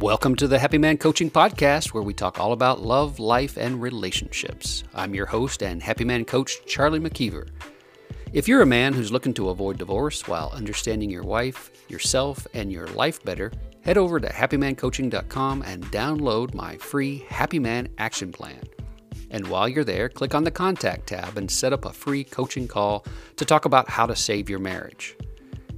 Welcome to the Happy Man Coaching Podcast, where we talk all about love, life, and relationships. I'm your host and Happy Man coach, Charlie McKeever. If you're a man who's looking to avoid divorce while understanding your wife, yourself, and your life better, head over to happymancoaching.com and download my free Happy Man Action Plan. And while you're there, click on the Contact tab and set up a free coaching call to talk about how to save your marriage.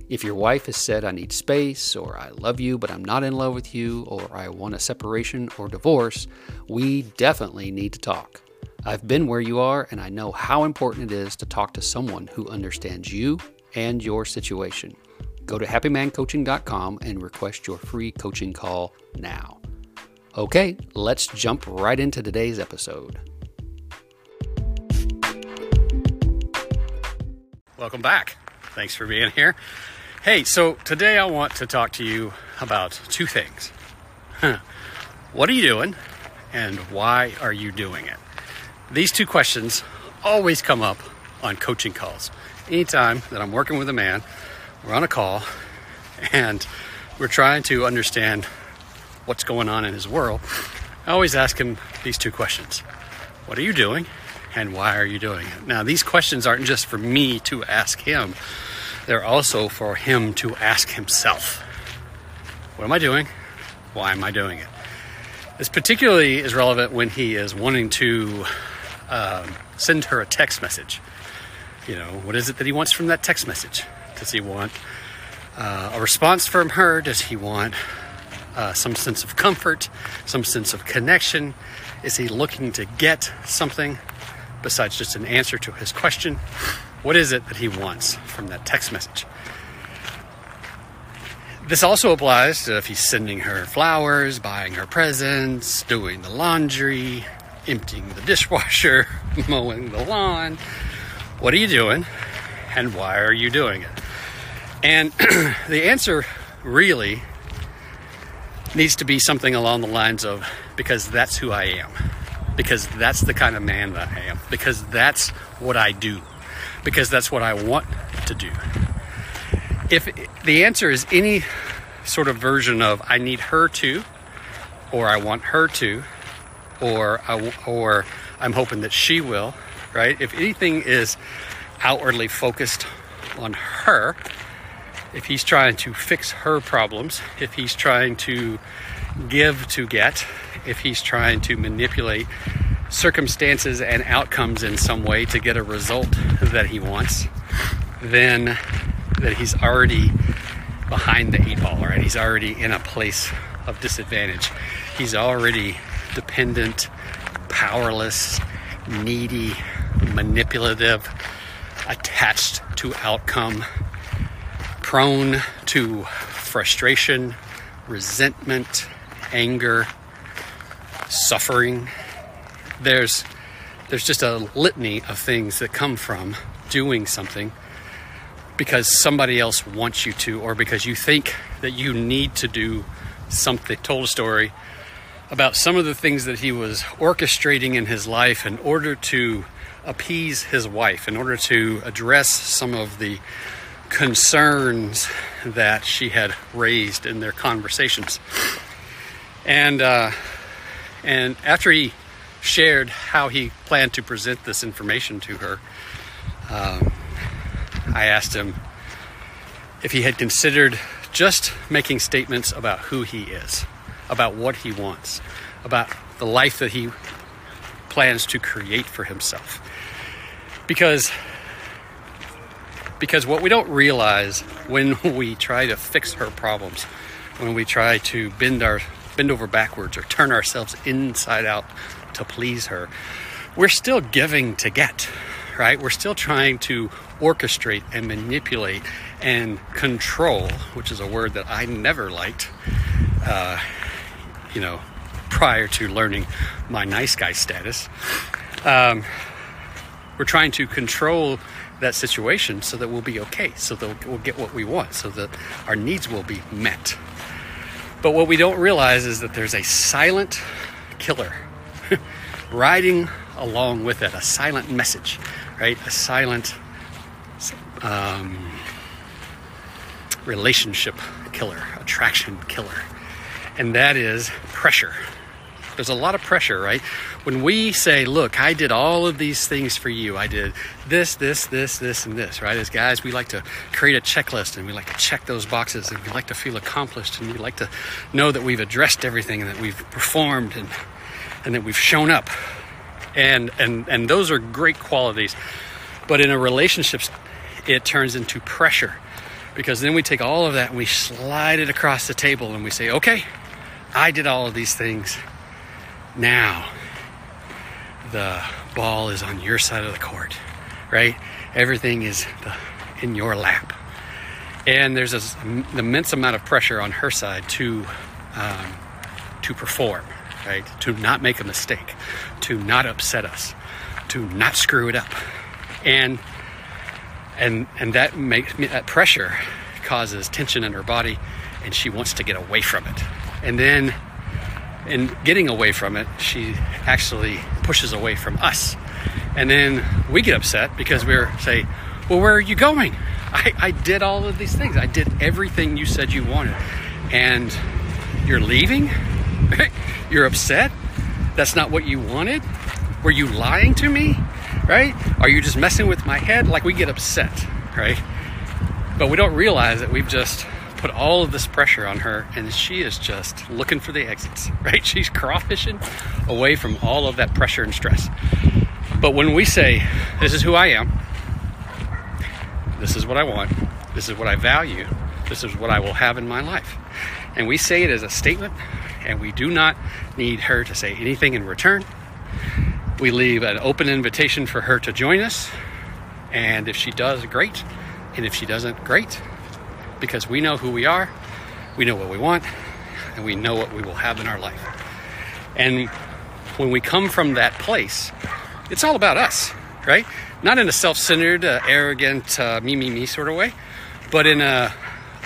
If your wife has said, I need space, or I love you, but I'm not in love with you, or I want a separation or divorce, we definitely need to talk. I've been where you are, and I know how important it is to talk to someone who understands you and your situation. Go to happymancoaching.com and request your free coaching call now. Okay, let's jump right into today's episode. Welcome back. Thanks for being here. Hey, so today I want to talk to you about two things. What are you doing and why are you doing it? These two questions always come up on coaching calls. Anytime that I'm working with a man, we're on a call and we're trying to understand what's going on in his world, I always ask him these two questions What are you doing? And why are you doing it? Now, these questions aren't just for me to ask him, they're also for him to ask himself What am I doing? Why am I doing it? This particularly is relevant when he is wanting to um, send her a text message. You know, what is it that he wants from that text message? Does he want uh, a response from her? Does he want uh, some sense of comfort, some sense of connection? Is he looking to get something besides just an answer to his question? What is it that he wants from that text message? This also applies to if he's sending her flowers, buying her presents, doing the laundry, emptying the dishwasher, mowing the lawn. What are you doing and why are you doing it? And the answer really needs to be something along the lines of because that's who I am, because that's the kind of man that I am, because that's what I do because that's what I want to do. If the answer is any sort of version of I need her to, or I want her to, or I, or I'm hoping that she will, right? If anything is outwardly focused on her, if he's trying to fix her problems, if he's trying to give to get, if he's trying to manipulate circumstances and outcomes in some way to get a result that he wants, then that he's already behind the eight ball, right? He's already in a place of disadvantage. He's already dependent, powerless, needy, manipulative, attached to outcome, prone to frustration, resentment, anger, suffering there's there's just a litany of things that come from doing something because somebody else wants you to or because you think that you need to do something. Told a story about some of the things that he was orchestrating in his life in order to appease his wife in order to address some of the concerns that she had raised in their conversations. And uh, and after he shared how he planned to present this information to her, um, I asked him if he had considered just making statements about who he is, about what he wants, about the life that he plans to create for himself. Because because what we don't realize when we try to fix her problems, when we try to bend our bend over backwards or turn ourselves inside out to please her, we're still giving to get, right? We're still trying to orchestrate and manipulate and control, which is a word that I never liked, uh, you know, prior to learning my nice guy status. Um, we're trying to control that situation so that we'll be okay, so that we'll get what we want, so that our needs will be met. But what we don't realize is that there's a silent killer riding along with it, a silent message, right? A silent um, relationship killer, attraction killer. and that is pressure. There's a lot of pressure, right? When we say, Look, I did all of these things for you, I did this, this, this, this, and this, right? As guys, we like to create a checklist and we like to check those boxes and we like to feel accomplished and we like to know that we've addressed everything and that we've performed and, and that we've shown up. And, and, and those are great qualities. But in a relationship, it turns into pressure because then we take all of that and we slide it across the table and we say, okay, I did all of these things. Now, the ball is on your side of the court, right? Everything is in your lap. And there's an immense amount of pressure on her side to, um, to perform, right? To not make a mistake, to not upset us, to not screw it up. And and and that makes that pressure causes tension in her body and she wants to get away from it and then in getting away from it, she actually pushes away from us. And then we get upset because we're say, well, where are you going? I, I did all of these things. I did everything you said you wanted. And you're leaving? you're upset? That's not what you wanted? Were you lying to me? Right? Are you just messing with my head? Like we get upset, right? But we don't realize that we've just put all of this pressure on her and she is just looking for the exits, right? She's crawfishing away from all of that pressure and stress. But when we say, This is who I am, this is what I want, this is what I value, this is what I will have in my life. And we say it as a statement, and we do not need her to say anything in return. We leave an open invitation for her to join us. And if she does, great. And if she doesn't, great because we know who we are, we know what we want, and we know what we will have in our life. And when we come from that place, it's all about us, right? Not in a self centered, uh, arrogant, uh, me, me, me sort of way, but in a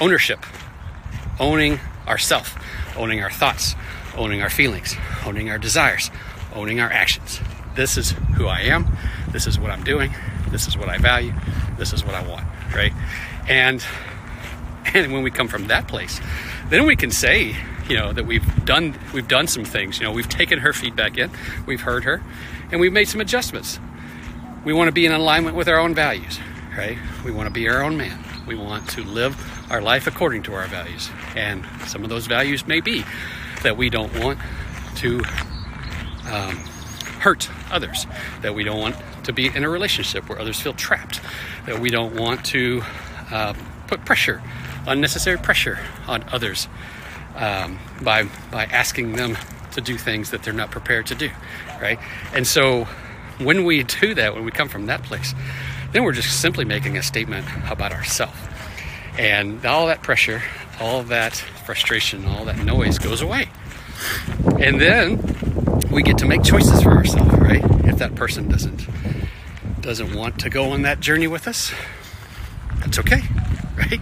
ownership, owning ourself, owning our thoughts, owning our feelings, owning our desires, owning our actions. This is who I am. This is what I'm doing. This is what I value. This is what I want, right? And and when we come from that place, then we can say, you know, that we've done we've done some things. You know, we've taken her feedback in, we've heard her, and we've made some adjustments. We want to be in alignment with our own values, right? We want to be our own man. We want to live our life according to our values. And some of those values may be that we don't want to um, hurt others, that we don't want to be in a relationship where others feel trapped, that we don't want to uh, put pressure unnecessary pressure on others um, by by asking them to do things that they're not prepared to do, right? And so when we do that, when we come from that place, then we're just simply making a statement about ourselves. And all that pressure, all that frustration, all that noise goes away. And then we get to make choices for ourselves, right? If that person doesn't doesn't want to go on that journey with us, that's okay, right?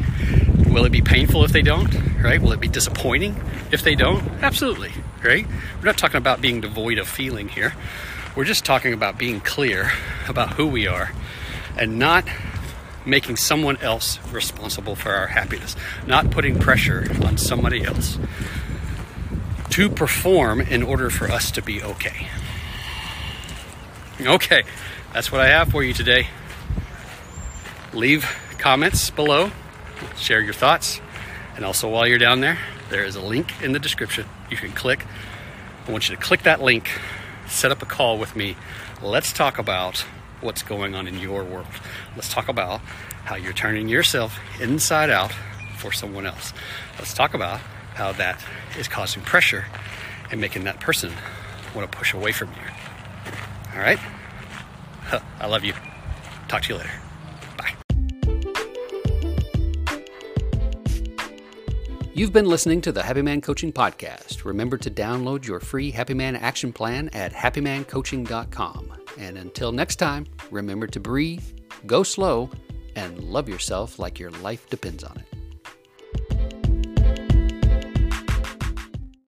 Will it be painful if they don't? Right? Will it be disappointing if they don't? Absolutely. Right? We're not talking about being devoid of feeling here. We're just talking about being clear about who we are and not making someone else responsible for our happiness, not putting pressure on somebody else to perform in order for us to be okay. Okay, that's what I have for you today. Leave comments below share your thoughts. And also, while you're down there, there is a link in the description. You can click. I want you to click that link, set up a call with me. Let's talk about what's going on in your world. Let's talk about how you're turning yourself inside out for someone else. Let's talk about how that is causing pressure and making that person want to push away from you. All right? I love you. Talk to you later. Bye. You've been listening to the Happy Man Coaching Podcast. Remember to download your free Happy Man action plan at happymancoaching.com. And until next time, remember to breathe, go slow, and love yourself like your life depends on it.